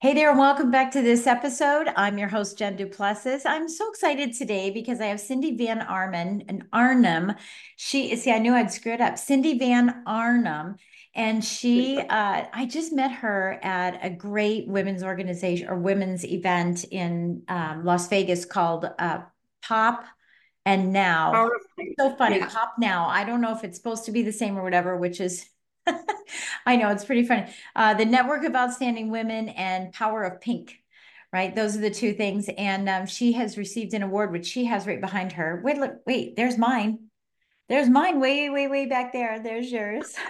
Hey there, and welcome back to this episode. I'm your host, Jen Du Plessis. I'm so excited today because I have Cindy Van Arman and Arnam. She see, I knew I'd screw it up. Cindy Van Arnam. And she, uh, I just met her at a great women's organization or women's event in um, Las Vegas called uh, Pop and Now. So funny, yeah. Pop Now. I don't know if it's supposed to be the same or whatever, which is I know it's pretty funny. Uh, the Network of Outstanding Women and Power of Pink, right? Those are the two things. And um, she has received an award, which she has right behind her. Wait, look, wait, there's mine. There's mine way, way, way back there. There's yours.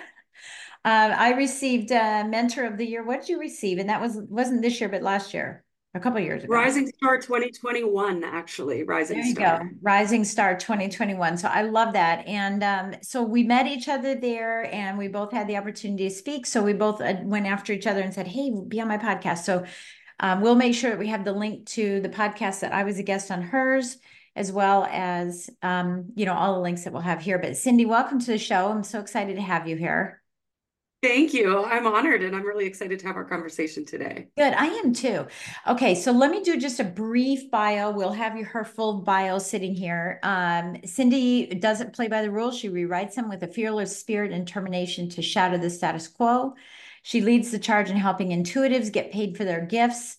Uh, I received uh, Mentor of the Year. What did you receive? And that was wasn't this year, but last year a couple years ago. Rising Star 2021, actually. Rising there you Star. go. Rising Star 2021. So I love that. And um, so we met each other there and we both had the opportunity to speak. So we both uh, went after each other and said, hey, be on my podcast. So um, we'll make sure that we have the link to the podcast that I was a guest on hers as well as um, you know all the links that we'll have here but cindy welcome to the show i'm so excited to have you here Thank you. I'm honored and I'm really excited to have our conversation today. Good. I am too. Okay. So let me do just a brief bio. We'll have your, her full bio sitting here. Um, Cindy doesn't play by the rules. She rewrites them with a fearless spirit and determination to shatter the status quo. She leads the charge in helping intuitives get paid for their gifts.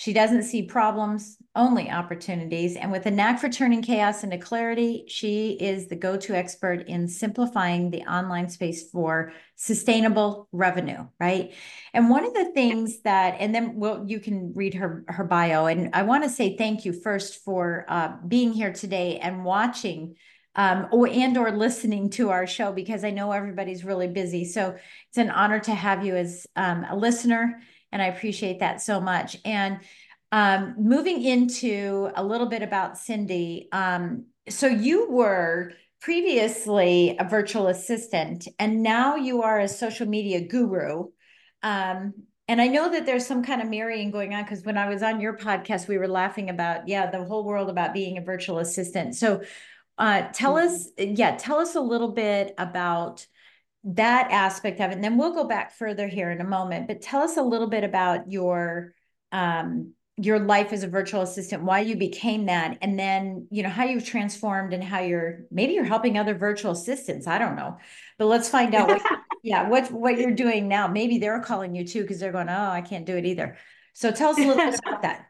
She doesn't see problems, only opportunities. And with a knack for turning chaos into clarity, she is the go to expert in simplifying the online space for sustainable revenue, right? And one of the things that, and then well, you can read her her bio. And I want to say thank you first for uh, being here today and watching um, or and or listening to our show because I know everybody's really busy. So it's an honor to have you as um, a listener and I appreciate that so much. And um, moving into a little bit about Cindy, um, so you were previously a virtual assistant, and now you are a social media guru. Um, and I know that there's some kind of marrying going on because when I was on your podcast, we were laughing about, yeah, the whole world about being a virtual assistant. So uh, tell mm-hmm. us, yeah, tell us a little bit about that aspect of it. And then we'll go back further here in a moment, but tell us a little bit about your um, your life as a virtual assistant, why you became that, and then you know how you've transformed and how you're maybe you're helping other virtual assistants. I don't know, but let's find out. What, yeah, what what you're doing now. Maybe they're calling you too because they're going, oh, I can't do it either. So tell us a little bit about that.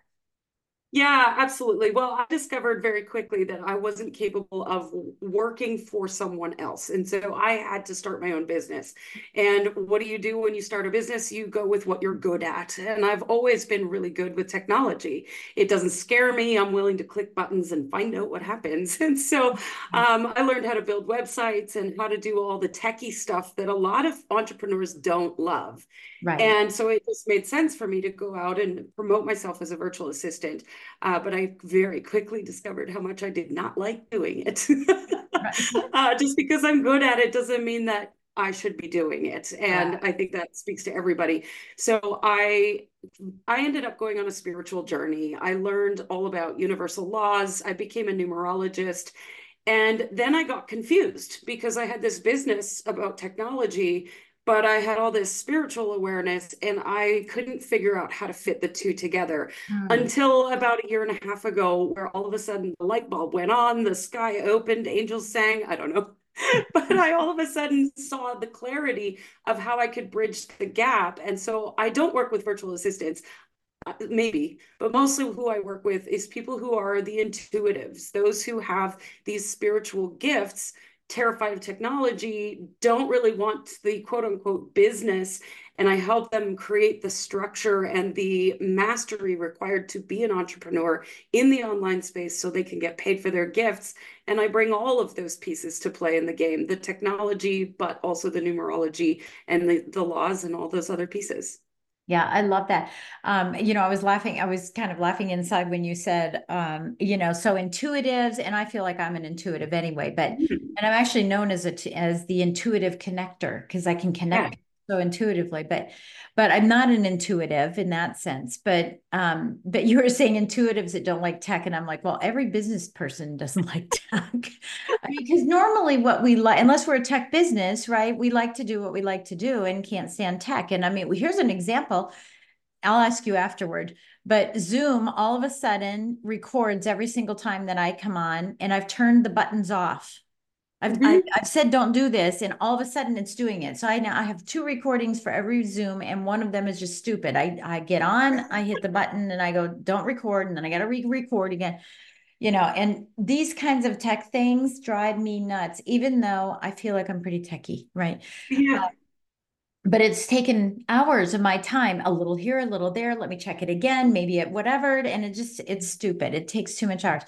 Yeah, absolutely. Well, I discovered very quickly that I wasn't capable of working for someone else. And so I had to start my own business. And what do you do when you start a business? You go with what you're good at. And I've always been really good with technology. It doesn't scare me. I'm willing to click buttons and find out what happens. And so um, I learned how to build websites and how to do all the techie stuff that a lot of entrepreneurs don't love. Right. And so it just made sense for me to go out and promote myself as a virtual assistant. Uh, but I very quickly discovered how much I did not like doing it. uh, just because I'm good at it doesn't mean that I should be doing it. And yeah. I think that speaks to everybody. So I I ended up going on a spiritual journey. I learned all about universal laws. I became a numerologist. And then I got confused because I had this business about technology but I had all this spiritual awareness and I couldn't figure out how to fit the two together mm. until about a year and a half ago, where all of a sudden the light bulb went on, the sky opened, angels sang. I don't know. but I all of a sudden saw the clarity of how I could bridge the gap. And so I don't work with virtual assistants uh, maybe, but mostly who I work with is people who are the intuitives, those who have these spiritual gifts terrified of technology don't really want the quote unquote business and I help them create the structure and the mastery required to be an entrepreneur in the online space so they can get paid for their gifts. And I bring all of those pieces to play in the game the technology, but also the numerology and the, the laws and all those other pieces. Yeah, I love that. Um, you know, I was laughing, I was kind of laughing inside when you said, um, you know, so intuitives, and I feel like I'm an intuitive anyway, but mm-hmm. and I'm actually known as a as the intuitive connector because I can connect yeah so intuitively but but i'm not an intuitive in that sense but um but you were saying intuitives that don't like tech and i'm like well every business person doesn't like tech because normally what we like unless we're a tech business right we like to do what we like to do and can't stand tech and i mean here's an example I'll ask you afterward. But Zoom all of a sudden records every single time that I come on, and I've turned the buttons off. I've, mm-hmm. I've, I've, said don't do this and all of a sudden it's doing it. So i now i have two recordings for every zoom and one of them is just stupid. I i get on i hit the button and i go don't record and then i got to re-record again. You know and these kinds of tech things drive me nuts even though i feel like i'm pretty techy right? Yeah but it's taken hours of my time a little here a little there let me check it again maybe it whatever and it just it's stupid it takes too much hours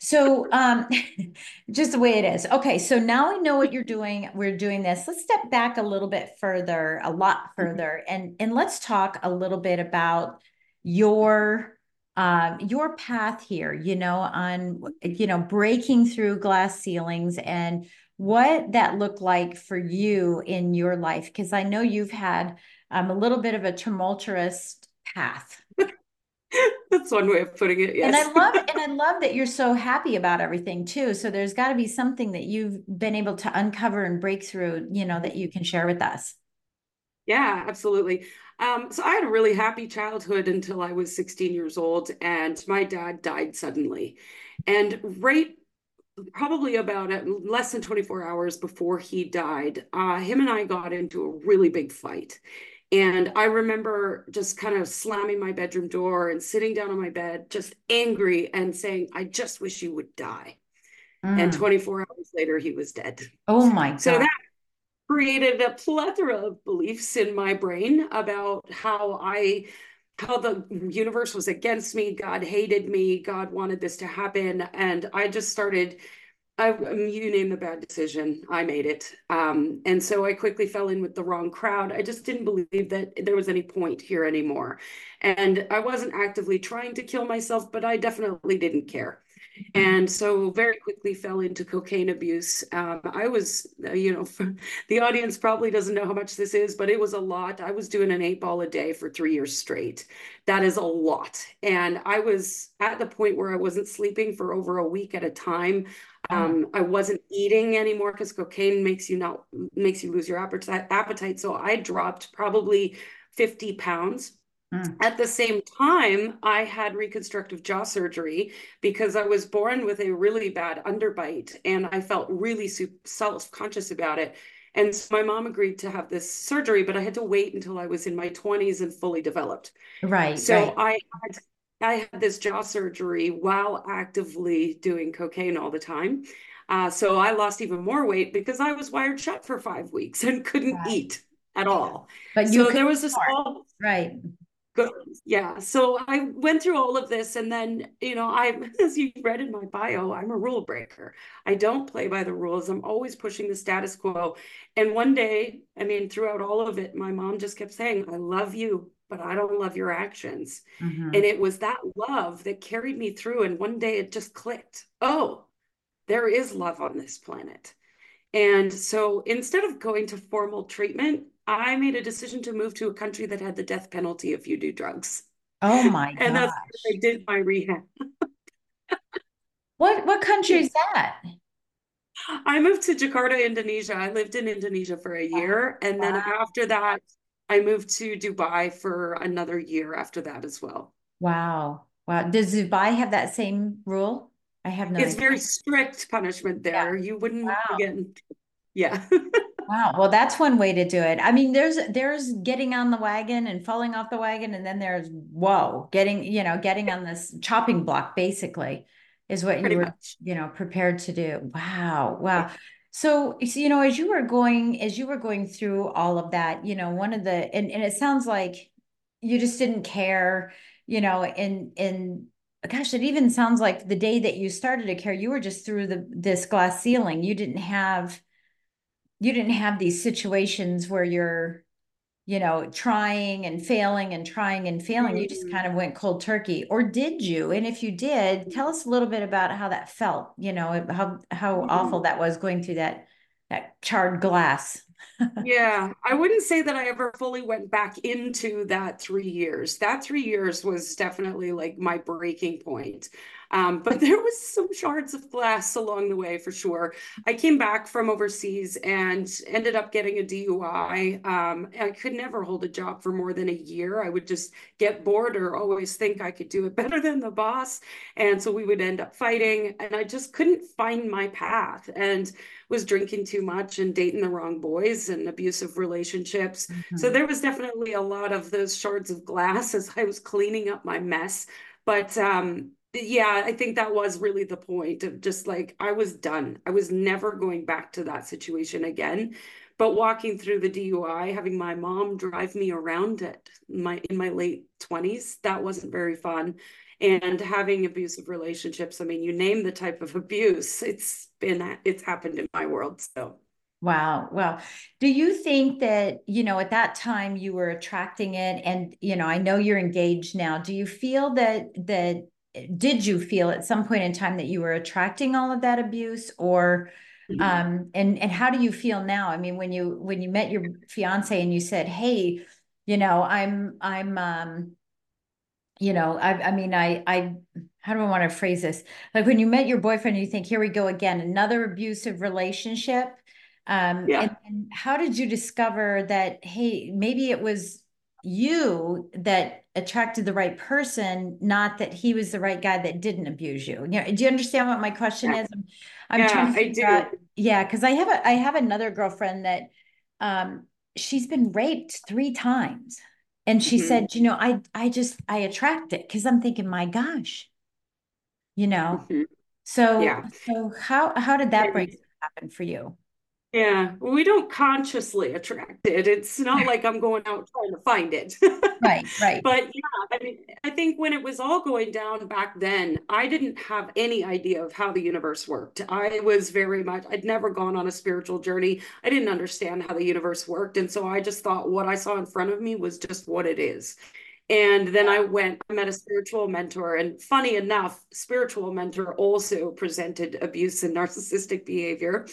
so um just the way it is okay so now we know what you're doing we're doing this let's step back a little bit further a lot mm-hmm. further and and let's talk a little bit about your um, your path here you know on you know breaking through glass ceilings and what that looked like for you in your life? Because i know you've had um, a little bit of a tumultuous path. That's one way of putting it yes. and i love and i love that you're so happy about everything too. So there's got to be something that you've been able to uncover and break through you know that you can share with us. Yeah absolutely. Um, so i had a really happy childhood until i was 16 years old and my dad died suddenly. And right probably about less than 24 hours before he died, uh, him and I got into a really big fight. And I remember just kind of slamming my bedroom door and sitting down on my bed, just angry and saying, I just wish you would die. Mm. And 24 hours later, he was dead. Oh my God. So that created a plethora of beliefs in my brain about how I how the universe was against me god hated me god wanted this to happen and i just started I, you name the bad decision, I made it. Um, and so I quickly fell in with the wrong crowd. I just didn't believe that there was any point here anymore. And I wasn't actively trying to kill myself, but I definitely didn't care and so very quickly fell into cocaine abuse. Um, I was, you know, the audience probably doesn't know how much this is, but it was a lot. I was doing an eight ball a day for three years straight. That is a lot. And I was at the point where I wasn't sleeping for over a week at a time. Um, I wasn't eating anymore because cocaine makes you not makes you lose your appetite. Appetite. So I dropped probably 50 pounds Mm. At the same time, I had reconstructive jaw surgery because I was born with a really bad underbite and I felt really self conscious about it. And so my mom agreed to have this surgery, but I had to wait until I was in my 20s and fully developed. Right. So right. I had I had this jaw surgery while actively doing cocaine all the time. Uh, so I lost even more weight because I was wired shut for five weeks and couldn't right. eat at all. But you so there was a small right Good. Yeah. So I went through all of this and then, you know, I, as you read in my bio, I'm a rule breaker. I don't play by the rules. I'm always pushing the status quo. And one day, I mean, throughout all of it, my mom just kept saying, I love you, but I don't love your actions. Mm-hmm. And it was that love that carried me through. And one day it just clicked. Oh, there is love on this planet. And so instead of going to formal treatment, I made a decision to move to a country that had the death penalty if you do drugs. Oh my god! and that's I did my rehab. what what country is that? I moved to Jakarta, Indonesia. I lived in Indonesia for a year, and then after that, I moved to Dubai for another year after that as well. Wow. Wow. Does Dubai have that same rule? I have no It's idea. very strict punishment there. Yeah. You wouldn't wow. again. Yeah. Wow. Well, that's one way to do it. I mean, there's there's getting on the wagon and falling off the wagon, and then there's whoa, getting you know getting on this chopping block. Basically, is what Pretty you were much. you know prepared to do. Wow. Wow. So, you know, as you were going, as you were going through all of that, you know, one of the, and, and it sounds like you just didn't care, you know, and, and gosh, it even sounds like the day that you started to care, you were just through the, this glass ceiling. You didn't have, you didn't have these situations where you're, you know, trying and failing and trying and failing. You just Mm. kind of went cold turkey. Or did you? And if you did, tell us a little bit about how that felt, you know, how how awful Mm. that was going through that that charred glass. Yeah, I wouldn't say that I ever fully went back into that three years. That three years was definitely like my breaking point. Um, but there was some shards of glass along the way for sure. I came back from overseas and ended up getting a DUI. Um, I could never hold a job for more than a year. I would just get bored or always think I could do it better than the boss. And so we would end up fighting, and I just couldn't find my path. And was drinking too much and dating the wrong boys and abusive relationships. Mm-hmm. So there was definitely a lot of those shards of glass as I was cleaning up my mess. But um, yeah, I think that was really the point of just like I was done. I was never going back to that situation again. But walking through the DUI, having my mom drive me around it my in my late 20s, that wasn't very fun and having abusive relationships i mean you name the type of abuse it's been it's happened in my world so Wow. Well, do you think that, you know, at that time you were attracting it and, you know, I know you're engaged now. Do you feel that that did you feel at some point in time that you were attracting all of that abuse or mm-hmm. um and and how do you feel now? I mean, when you when you met your fiance and you said, "Hey, you know, I'm I'm um you know, I I mean, I I how do I want to phrase this? Like when you met your boyfriend, you think, here we go again, another abusive relationship. Um, yeah. and, and how did you discover that, hey, maybe it was you that attracted the right person, not that he was the right guy that didn't abuse you? You know, do you understand what my question Yeah. is? I'm, I'm Yeah, trying to I figure do. out, yeah, because I have a I have another girlfriend that um she's been raped three times. And she Mhm. said, you know, I I just I attract it because I'm thinking, my gosh, you know. Mhm. So Yeah. so how how did that break happen for you? Yeah, we don't consciously attract it. It's not like I'm going out trying to find it. Right, right. But yeah, I mean, I think when it was all going down back then, I didn't have any idea of how the universe worked. I was very much, I'd never gone on a spiritual journey. I didn't understand how the universe worked. And so I just thought what I saw in front of me was just what it is. And then I went, I met a spiritual mentor. And funny enough, spiritual mentor also presented abuse and narcissistic behavior.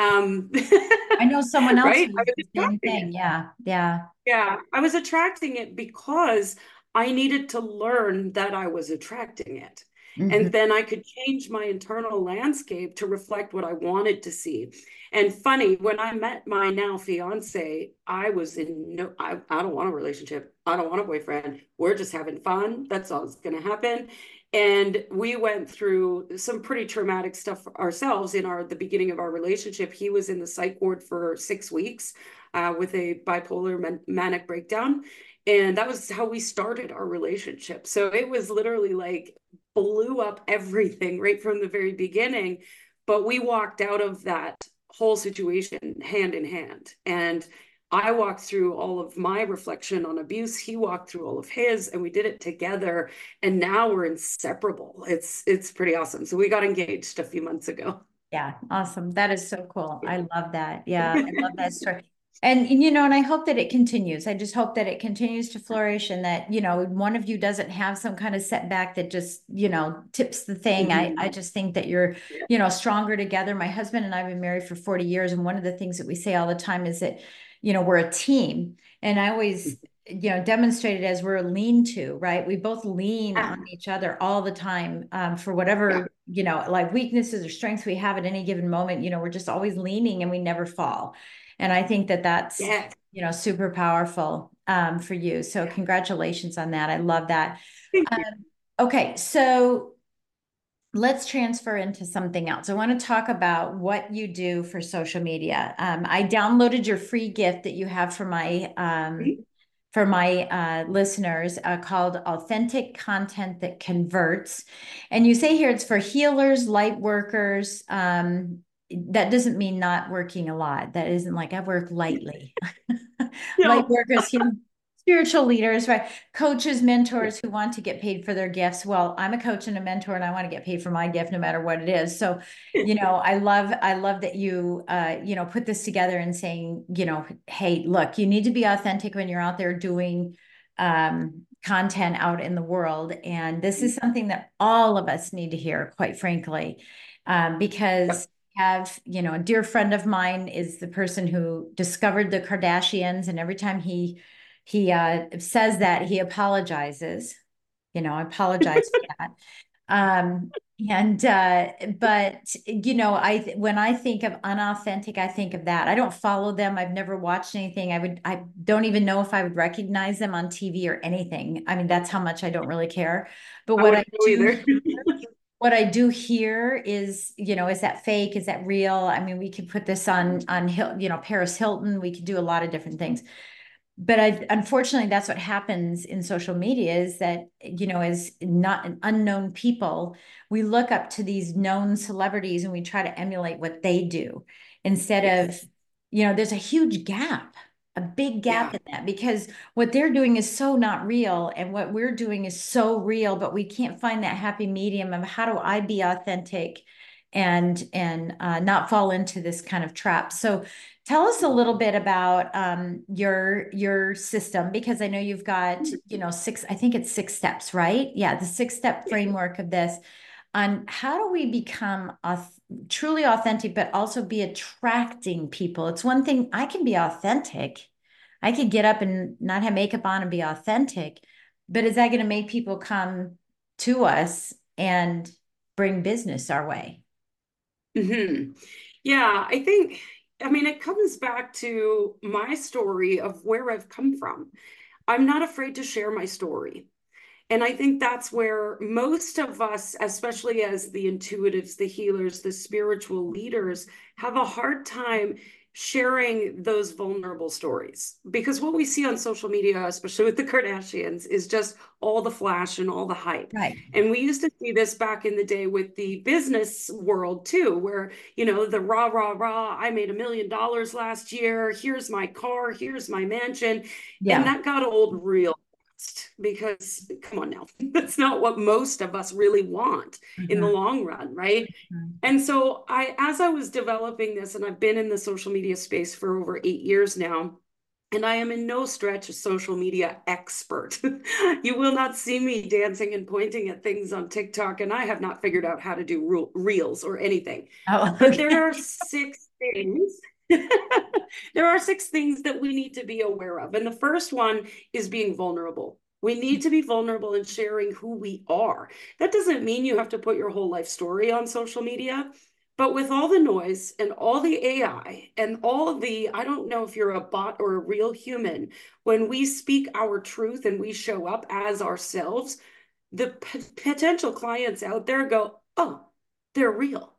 Um, I know someone else Right? who I was was the same thing. it. Yeah, yeah. Yeah, I was attracting it because I needed to learn that I was attracting it. Mhm. And then I could change my internal landscape to reflect what I wanted to see. And funny, when I met my now fiance, I was in no, I, I don't want a relationship. I don't want a boyfriend. We're just having fun. That's all that's going to happen. And we went through some pretty traumatic stuff ourselves in our the beginning of our relationship. He was in the psych ward for six weeks uh, with a bipolar man- manic breakdown. And that was how we started our relationship. So it was literally like blew up everything right from the very beginning. But we walked out of that whole situation hand in hand. And I walked through all of my reflection on abuse. He walked through all of his, and we did it together. And now we're inseparable. It's it's pretty awesome. So we got engaged a few months ago. Yeah, awesome. That is so cool. I love that. Yeah, I love that story. And, and, you know, and I hope that it continues. I just hope that it continues to flourish and that, you know, one of you doesn't have some kind of setback that just, you know, tips the thing. Mhm. I, I just think that you're, you know, stronger together. My husband and I have been married for 40 years. And one of the things that we say all the time is that, you know, we're a team. And I always, you know, demonstrated as we're a lean to, right? We both lean Ah. on each other all the time um, for whatever, you know, like weaknesses or strengths we have at any given moment. You know, we're just always leaning and we never fall. And I think that that's, Yeah. you know, super powerful um, for you. So congratulations on that. I love that. Um, okay, so let's transfer into something else. I want to talk about what you do for social media. Um, I downloaded your free gift that you have for my um, for my uh, listeners uh, called Authentic Content That Converts. And you say here it's for healers, light workers, um, that doesn't mean not working a lot. That isn't like I work lightly. Light workers, spiritual leaders, right? Coaches, mentors who want to get paid for their gifts. Well, I'm a coach and a mentor, and I want to get paid for my gift no matter what it is. So, you know, I love, I love that you, uh, you know, put this together and saying, you know, hey, look, you need to be authentic when you're out there doing um, content out in the world, and this is something that all of us need to hear, quite frankly, um, because have you know a dear friend of mine is the person who discovered the kardashians and every time he he uh, says that he apologizes. You know, I apologize for that. Um, and uh, but you know, I when I think of unauthentic, I think of that. I don't follow them. I've never watched anything. I would I don't even know if I would recognize them on TV or anything. I mean, that's how much I don't really care. But what I, I do what I do here is, you know, is that fake? Is that real? I mean, we could put this on on you know Paris Hilton. We could do a lot of different things but I, unfortunately that's what happens in social media is that you know as not unknown people we look up to these known celebrities and we try to emulate what they do instead yes. of you know there's a huge gap a big gap yeah. in that because what they're doing is so not real and what we're doing is so real but we can't find that happy medium of how do i be authentic and and uh, not fall into this kind of trap so Tell us a little bit about um, your your system because I know you've got you know six. I think it's six steps, right? Yeah, the six step framework of this on how do we become truly authentic, but also be attracting people. It's one thing I can be authentic. I could get up and not have makeup on and be authentic, but is that going to make people come to us and bring business our way? Mm-hmm. Yeah, I think I mean, it comes back to my story of where I've come from. I'm not afraid to share my story. And I think that's where most of us, especially as the intuitives, the healers, the spiritual leaders, have a hard time sharing those vulnerable stories. Because what we see on social media especially with the kardashians is just all the flash and all the hype. Right. And we used to see this back in the day with the business world too where you know the rah rah rah i made a million dollars last year. Here's my car. Here's my mansion. Yeah. and that got old real because come on now that's not what most of us really want mm-hmm. in the mm-hmm. long run right mm-hmm. and so i as i was developing this and i've been in the social media space for over eight years now and I am in no stretch a social media expert. you will not see me dancing and pointing at things on TikTok, and I have not figured out how to do reels or anything. Oh, okay. But there are six things there are six things that we need to be aware of. And the first one is being vulnerable. We need to be vulnerable in sharing who we are. That doesn't mean you have to put your whole life story on social media, but with all the noise and all the AI and all the, I don't know if you're a bot or a real human, when we speak our truth and we show up as ourselves, the p- potential clients out there go, oh, they're real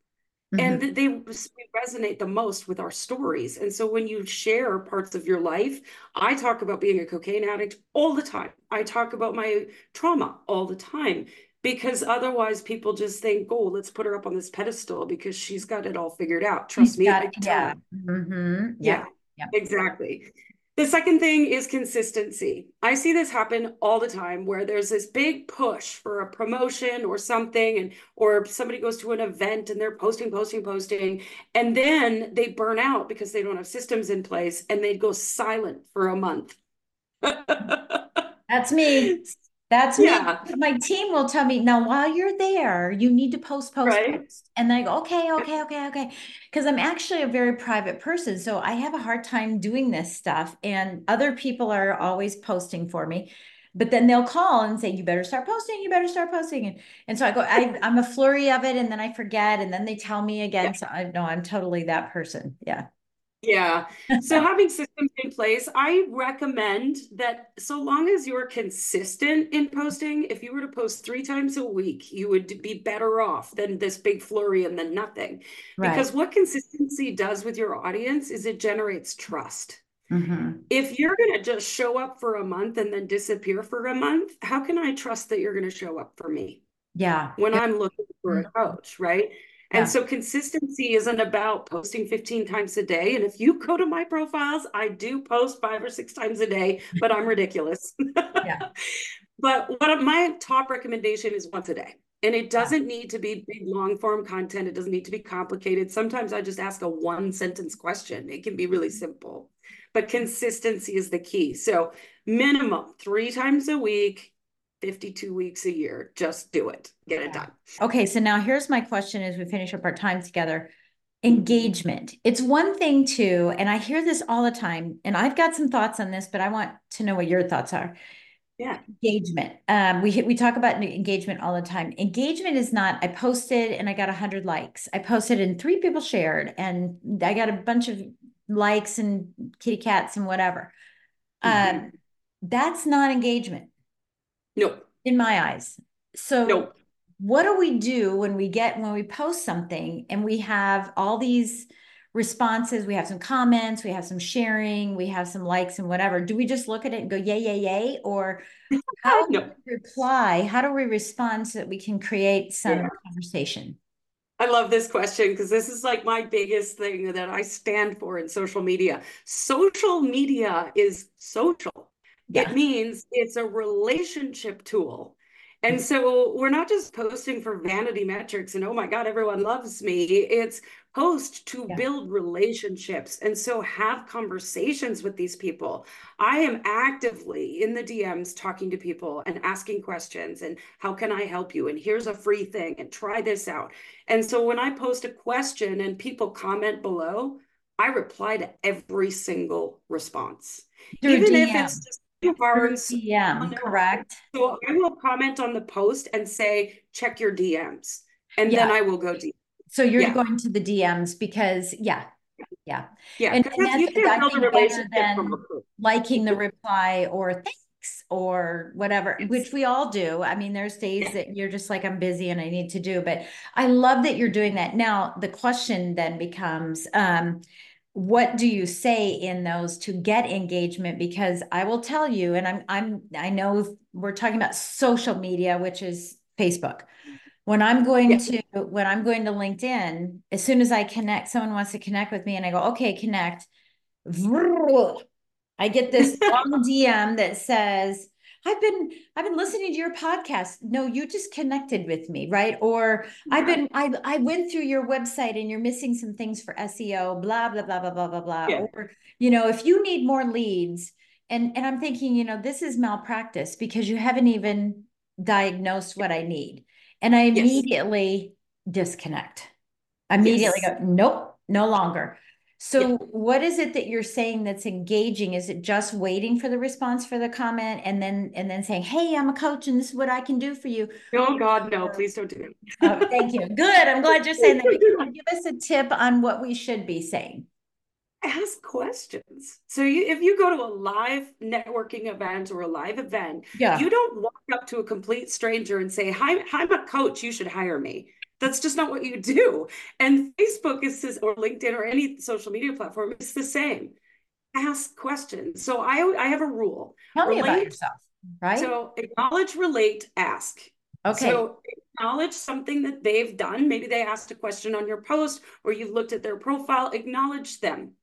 Mm-hmm. and they resonate the most with our stories. And so when you share parts of your life i talk about being a cocaine addict all the time. I talk about my trauma all the time because otherwise people just think oh let's put her up on this pedestal because she's got it all figured out. Trust she's me got, yeah. Mm-hmm. yeah yeah. exactly the second thing is consistency. I see this happen all the time where there's this big push for a promotion or something and or somebody goes to an event and they're posting posting posting and then they burn out because they don't have systems in place and they go silent for a month. That's me. That's yeah. me. My team will tell me now while you're there, you need to post, post, right? post. And I go, okay, okay, okay, okay. Because I'm actually a very private person. So I have a hard time doing this stuff. And other people are always posting for me. But then they'll call and say, you better start posting, you better start posting. And, and so I go, I, I'm a flurry of it. And then I forget. And then they tell me again. Yeah. So I know I'm totally that person. Yeah. Yeah. So having systems in place, I recommend that so long as you're consistent in posting, if you were to post three times a week, you would be better off than this big flurry and then nothing. Right. Because what consistency does with your audience is it generates trust. Mm-hmm. If you're going to just show up for a month and then disappear for a month, how can I trust that you're going to show up for me? Yeah. When I'm looking for a coach, right? And yeah. so consistency isn't about posting 15 times a day. And if you go to my profiles, I do post five or six times a day, but I'm ridiculous. yeah. But what my top recommendation is once a day. And it doesn't need to be big long form content. It doesn't need to be complicated. Sometimes I just ask a one sentence question. It can be really mm-hmm. simple, but consistency is the key. So, minimum three times a week, 52 weeks a year. Just do it, get it done. Okay. So, now here's my question as we finish up our time together engagement. It's one thing to, and I hear this all the time, and I've got some thoughts on this, but I want to know what your thoughts are yeah engagement um we we talk about engagement all the time engagement is not i posted and i got 100 likes i posted and three people shared and i got a bunch of likes and kitty cats and whatever mm-hmm. um that's not engagement no in my eyes so no. what do we do when we get when we post something and we have all these responses, we have some comments, we have some sharing, we have some likes and whatever. Do we just look at it and go, yay, yay, yay? Or how do we reply? How do we respond so that we can create some yeah. conversation? I love this question because this is like my biggest thing that I stand for in social media. Social media is social. Yeah. It means it's a relationship tool. And mm-hmm. so we're not just posting for vanity metrics and oh my God, everyone loves me. It's post to yeah. build relationships and so have conversations with these people. I am actively in the DMs talking to people and asking questions and how can I help you? And here's a free thing and try this out. And so when I post a question and people comment below, I reply to every single response. Through Even DM. if it's just Barnes. DM, correct. So I will comment on the post and say, check your DMs. And yeah. then I will go deep. So you're yeah. going to the DMs because yeah. Yeah. Yeah. And, and that's, you can build a relationship than liking the reply or thanks or whatever, yes. which we all do. I mean, there's days yeah. that you're just like, I'm busy and I need to do, but I love that you're doing that. Now the question then becomes, um, what do you say in those to get engagement? Because i will tell you and i'm i'm i know we're talking about social media which is facebook. When i'm going to when i'm going to linkedin as soon as i connect someone wants to connect with me and i go okay connect. I get this long dm that says I've been I've been listening to your podcast. No, you just connected with me, right? Or. I've been I I went through your website and you're missing some things for SEO, blah blah blah blah blah blah blah. Yeah. Or you know, if you need more leads, and and I'm thinking, you know, this is malpractice because you haven't even diagnosed what I need, and I immediately yes. disconnect. Immediately yes. go, nope, no longer. So yeah. what is it that you're saying that's engaging? Is it just waiting for the response for the comment and then and then saying, "Hey, I'm a coach and this is what I can do for you"? Oh God, no! Please don't do it. oh, thank you. Good. I'm glad you're saying that. Give us a tip on what we should be saying. Ask questions. So you, if you go to a live networking event or a live event, yeah. you don't walk up to a complete stranger and say, "Hi, I'm a coach. You should hire me." That's just not what you do. And Facebook is or LinkedIn or any social media platform is the same. Ask questions. So I I have a rule. Tell relate, me about yourself. Right. So acknowledge, relate, ask. Okay. So acknowledge something that they've done. Maybe they asked a question on your post or you've looked at their profile. Acknowledge them.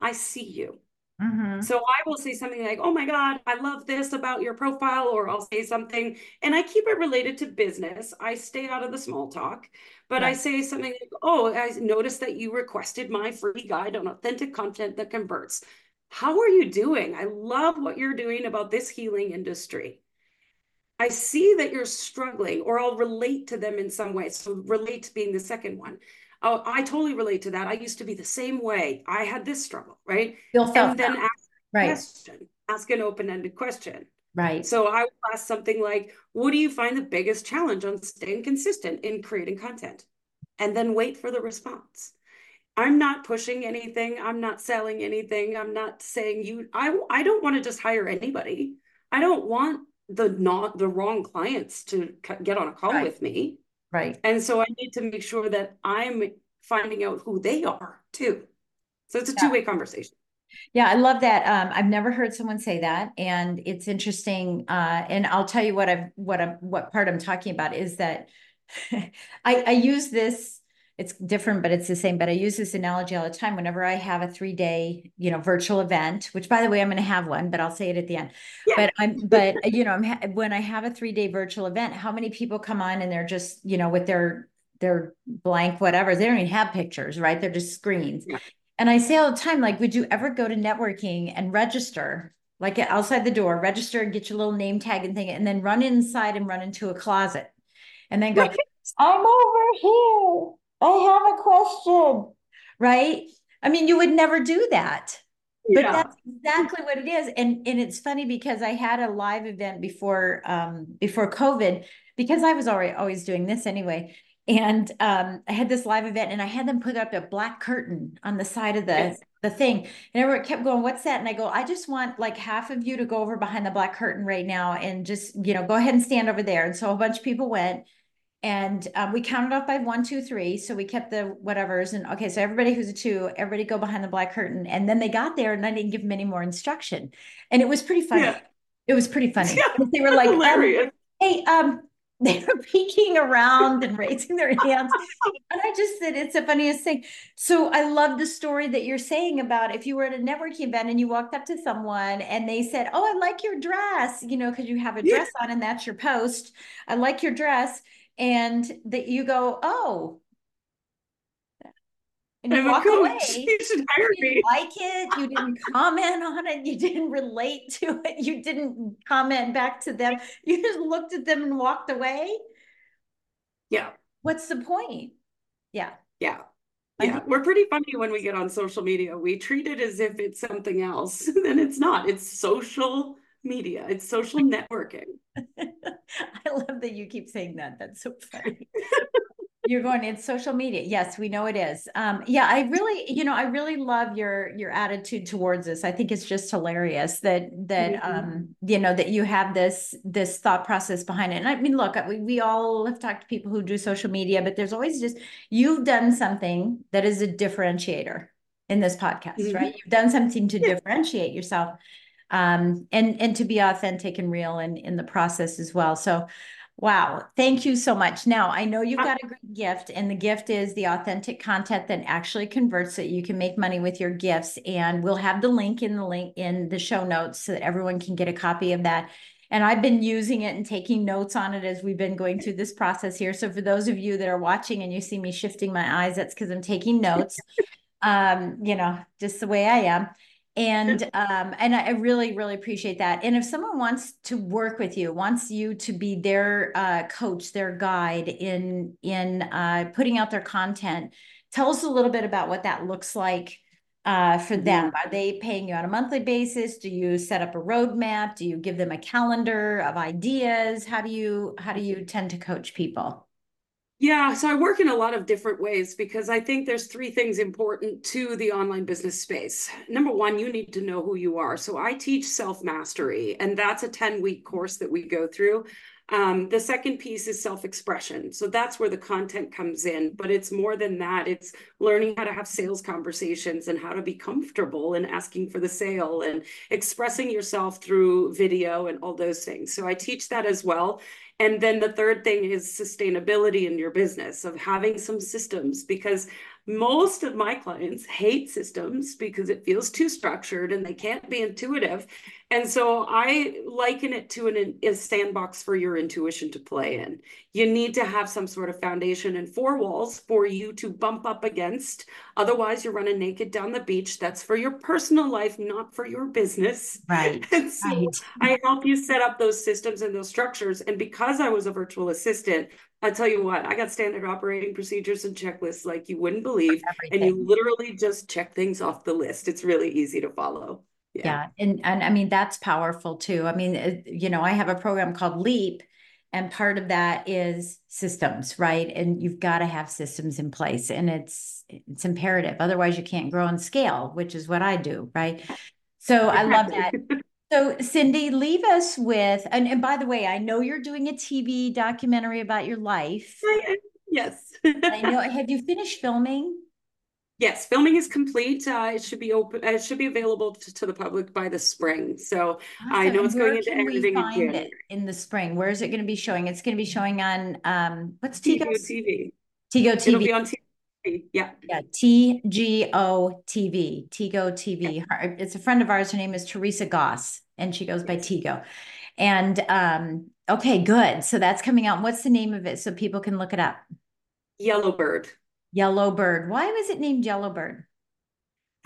I see you. Mm-hmm. So I will say something like, "Oh my God, I love this about your profile," or I'll say something, and I keep it related to business. I stay out of the small talk, but I say something like, "Oh, I noticed that you requested my free guide on authentic content that converts. How are you doing? I love what you're doing about this healing industry." I see that you're struggling, or I'll relate to them in some way. So relate being the second one. Oh, I totally relate to that. I used to be the same way. I had this struggle, right? Feel and then ask right. question, ask an open-ended question. Right. So I will ask something like, what do you find the biggest challenge on staying consistent in creating content? And then wait for the response. I'm not pushing anything. I'm not selling anything. I'm not saying you I I don't want to just hire anybody. I don't want the not the wrong clients to get on a call right. with me. Right. And so I need to make sure that I'm finding out who they are too. So it's a yeah. two way conversation. Yeah, I love that. Um, I've never heard someone say that, and it's interesting. Uh, and I'll tell you what I've what I'm what part I'm talking about is that I, I use this it's different, but it's the same. But I use this analogy all the time whenever I have a three day, you know, virtual event, which by the way, I'm going to have one, but I'll say it at the end. Yeah. But I'm, but you know, I'm, when I have a three day virtual event, how many people come on and they're just, you know, with their, their blank, whatever, they don't even have pictures, right? They're just screens. Yeah. And I say all the time, like, would you ever go to networking and register like outside the door, register and get your little name tag and thing, and then run inside and run into a closet and then go, I'm over here. I have a question. Right. I mean, you would never do that. But yeah. that's exactly what it is. And and it's funny because I had a live event before um before COVID, because I was already always doing this anyway. And um, I had this live event and I had them put up a black curtain on the side of the yes the thing. And everyone kept going, what's that? And I go, I just want like half of you to go over behind the black curtain right now and just, you know, go ahead and stand over there. And so a bunch of people went and um, we counted off by one, two, three. So we kept the whatevers. And okay, so everybody who's a two, everybody go behind the black curtain. And then they got there and I didn't give them any more instruction. And it was pretty funny. Yeah. It was pretty funny. Yeah, they were like, um, hey, um, they were peeking around and raising their hands. and I just said, it's the funniest thing. So I love the story that you're saying about if you were at a networking event and you walked up to someone and they said, Oh, I like your dress, you know, because you have a dress yeah. on and that's your post. I like your dress. And that you go, Oh, and you walk away. You you me. like it. You didn't comment on it. You didn't relate to it. You didn't comment back to them. You just looked at them and walked away. Yeah. What's the point? Yeah. Yeah. Yeah, we're pretty funny when we get on social media. We treat it as if it's something else, and it's not. It's social media. It's social networking. I love that you keep saying that. That's so funny. You're going, it's social media. Yes, we know it is. Um, yeah, I really, you know, I really love your your attitude towards this. I think it's just hilarious that that mm-hmm. um, you know, that you have this this thought process behind it. And I mean, look, we, we all have talked to people who do social media, but there's always just you've done something that is a differentiator in this podcast, mm-hmm. right? You've done something to differentiate yourself um, and and to be authentic and real in in the process as well. So Wow. Thank you so much. Now, I know you've got a great gift, and the gift is the authentic content that actually converts that you can make money with your gifts. And we'll have the link in the link in the show notes so that everyone can get a copy of that. And I've been using it and taking notes on it as we've been going through this process here. So for those of you that are watching and you see me shifting my eyes, that's because I'm taking notes. um, you know, just the way I am and um and i really really appreciate that. And if someone wants to work with you wants you to be their uh, coach their guide in in uh, putting out their content tell us a little bit about what that looks like uh, for them. Are they paying you on a monthly basis? Do you set up a roadmap? Do you give them a calendar of ideas? How do you how do you tend to coach people yeah, so I work in a lot of different ways because I think there's three things important to the online business space. Number one, you need to know who you are. So I teach self mastery, and that's a 10 week course that we go through. Um, the second piece is self expression. So that's where the content comes in. But it's more than that. It's learning how to have sales conversations and how to be comfortable in asking for the sale and expressing yourself through video and all those things. So I teach that as well. And then the third thing is sustainability in your business of having some systems because most of my clients hate systems because it feels too structured and they can't be intuitive. And so I liken it to an, a sandbox for your intuition to play in. You need to have some sort of foundation and four walls for you to bump up against. Otherwise, you're running naked down the beach. That's for your personal life, not for your business. Right. And so right. I help you set up those systems and those structures. And because I was a virtual assistant, I tell you what, I got standard operating procedures and checklists like you wouldn't believe. And you literally just check things off the list. It's really easy to follow. Yeah. yeah. And, and I mean, that's powerful too. I mean, you know, I have a program called Leap, and part of that is systems, right? And you've got to have systems in place and it's, it's imperative. Otherwise you can't grow and scale, which is what I do. Right. So I love that. So, Cindy, leave us with, and, and by the way, I know you're doing a TV documentary about your life. Yes. I know. Have you finished filming? Yes, filming is complete. Uh, it should be open. Uh, it should be available to, to, the public by the spring. So awesome. I know it's going into editing in it in the spring. Where is it going to be showing? It's going to be showing on um, what's Tigo TV. Tigo TV. It'll be on TV Yeah. Yeah. T G O TV. Tigo TV. It's a friend of ours. Her name is Teresa Goss, and she goes by Tigo. And um, okay, good. So that's coming out. What's the name of it so people can look it up? Yellowbird. Yellowbird. Why was it named Yellowbird?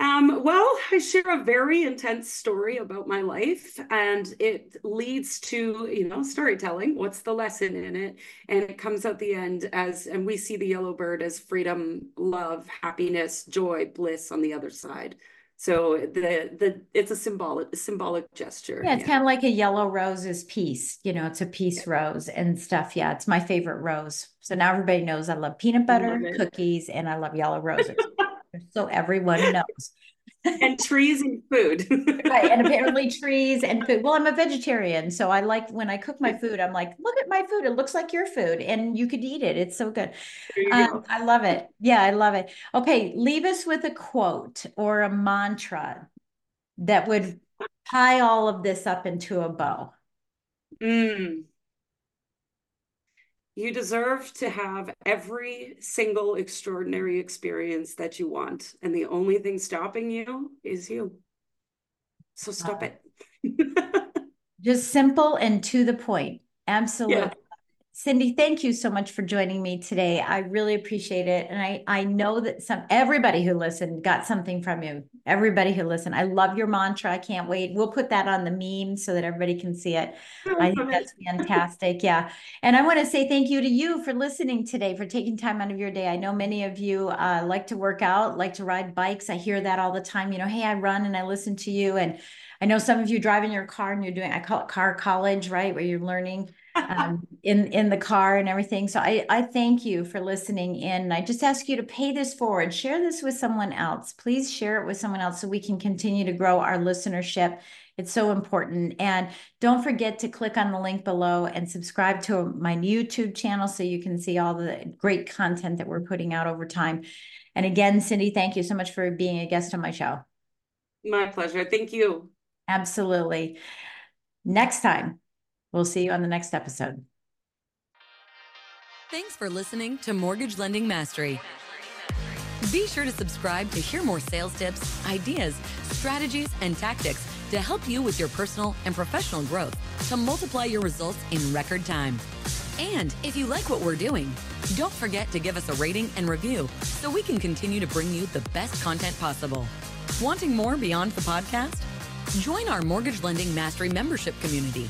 Um, well, I share a very intense story about my life, and it leads to, you know, storytelling. What's the lesson in it? And it comes out the end as, and we see the yellow bird as freedom, love, happiness, joy, bliss on the other side. So the the it's a symbolic symbolic gesture. Yeah, it's yeah. kind of like a yellow rose is peace. You know, it's a peace yeah. rose and stuff. Yeah, it's my favorite rose. So now everybody knows I love peanut butter, love cookies, and I love yellow roses. so everyone knows. And trees and food. right. And apparently trees and food. Well, I'm a vegetarian. So I like when I cook my food, I'm like, look at my food. It looks like your food and you could eat it. It's so good. Um, I love it. Yeah, I love it. Okay. Leave us with a quote or a mantra that would tie all of this up into a bow. Mm. You deserve to have every single extraordinary experience that you want. And the only thing stopping you is you. So stop it. Just simple and to the point. Absolutely. Yeah. Cindy, thank you so much for joining me today. I really appreciate it. And I, I know that some everybody who listened got something from you. Everybody who listened. I love your mantra. I can't wait. We'll put that on the meme so that everybody can see it. I think that's fantastic. Yeah. And I want to say thank you to you for listening today, for taking time out of your day. I know many of you uh, like to work out, like to ride bikes. I hear that all the time. You know, hey, I run and I listen to you. And I know some of you drive in your car and you're doing, I call it car college, right? Where you're learning um, in in the car and everything. So I I thank you for listening in. I just ask you to pay this forward. Share this with someone else. Please share it with someone else so we can continue to grow our listenership. It's so important. And don't forget to click on the link below and subscribe to my YouTube channel so you can see all the great content that we're putting out over time. And again, Cindy, thank you so much for being a guest on my show. My pleasure. Thank you. Absolutely. Next time, We'll see you on the next episode. Thanks for listening to Mortgage Lending Mastery. Be sure to subscribe to hear more sales tips, ideas, strategies, and tactics to help you with your personal and professional growth to multiply your results in record time. And if you like what we're doing, don't forget to give us a rating and review so we can continue to bring you the best content possible. Wanting more beyond the podcast? Join our Mortgage Lending Mastery membership community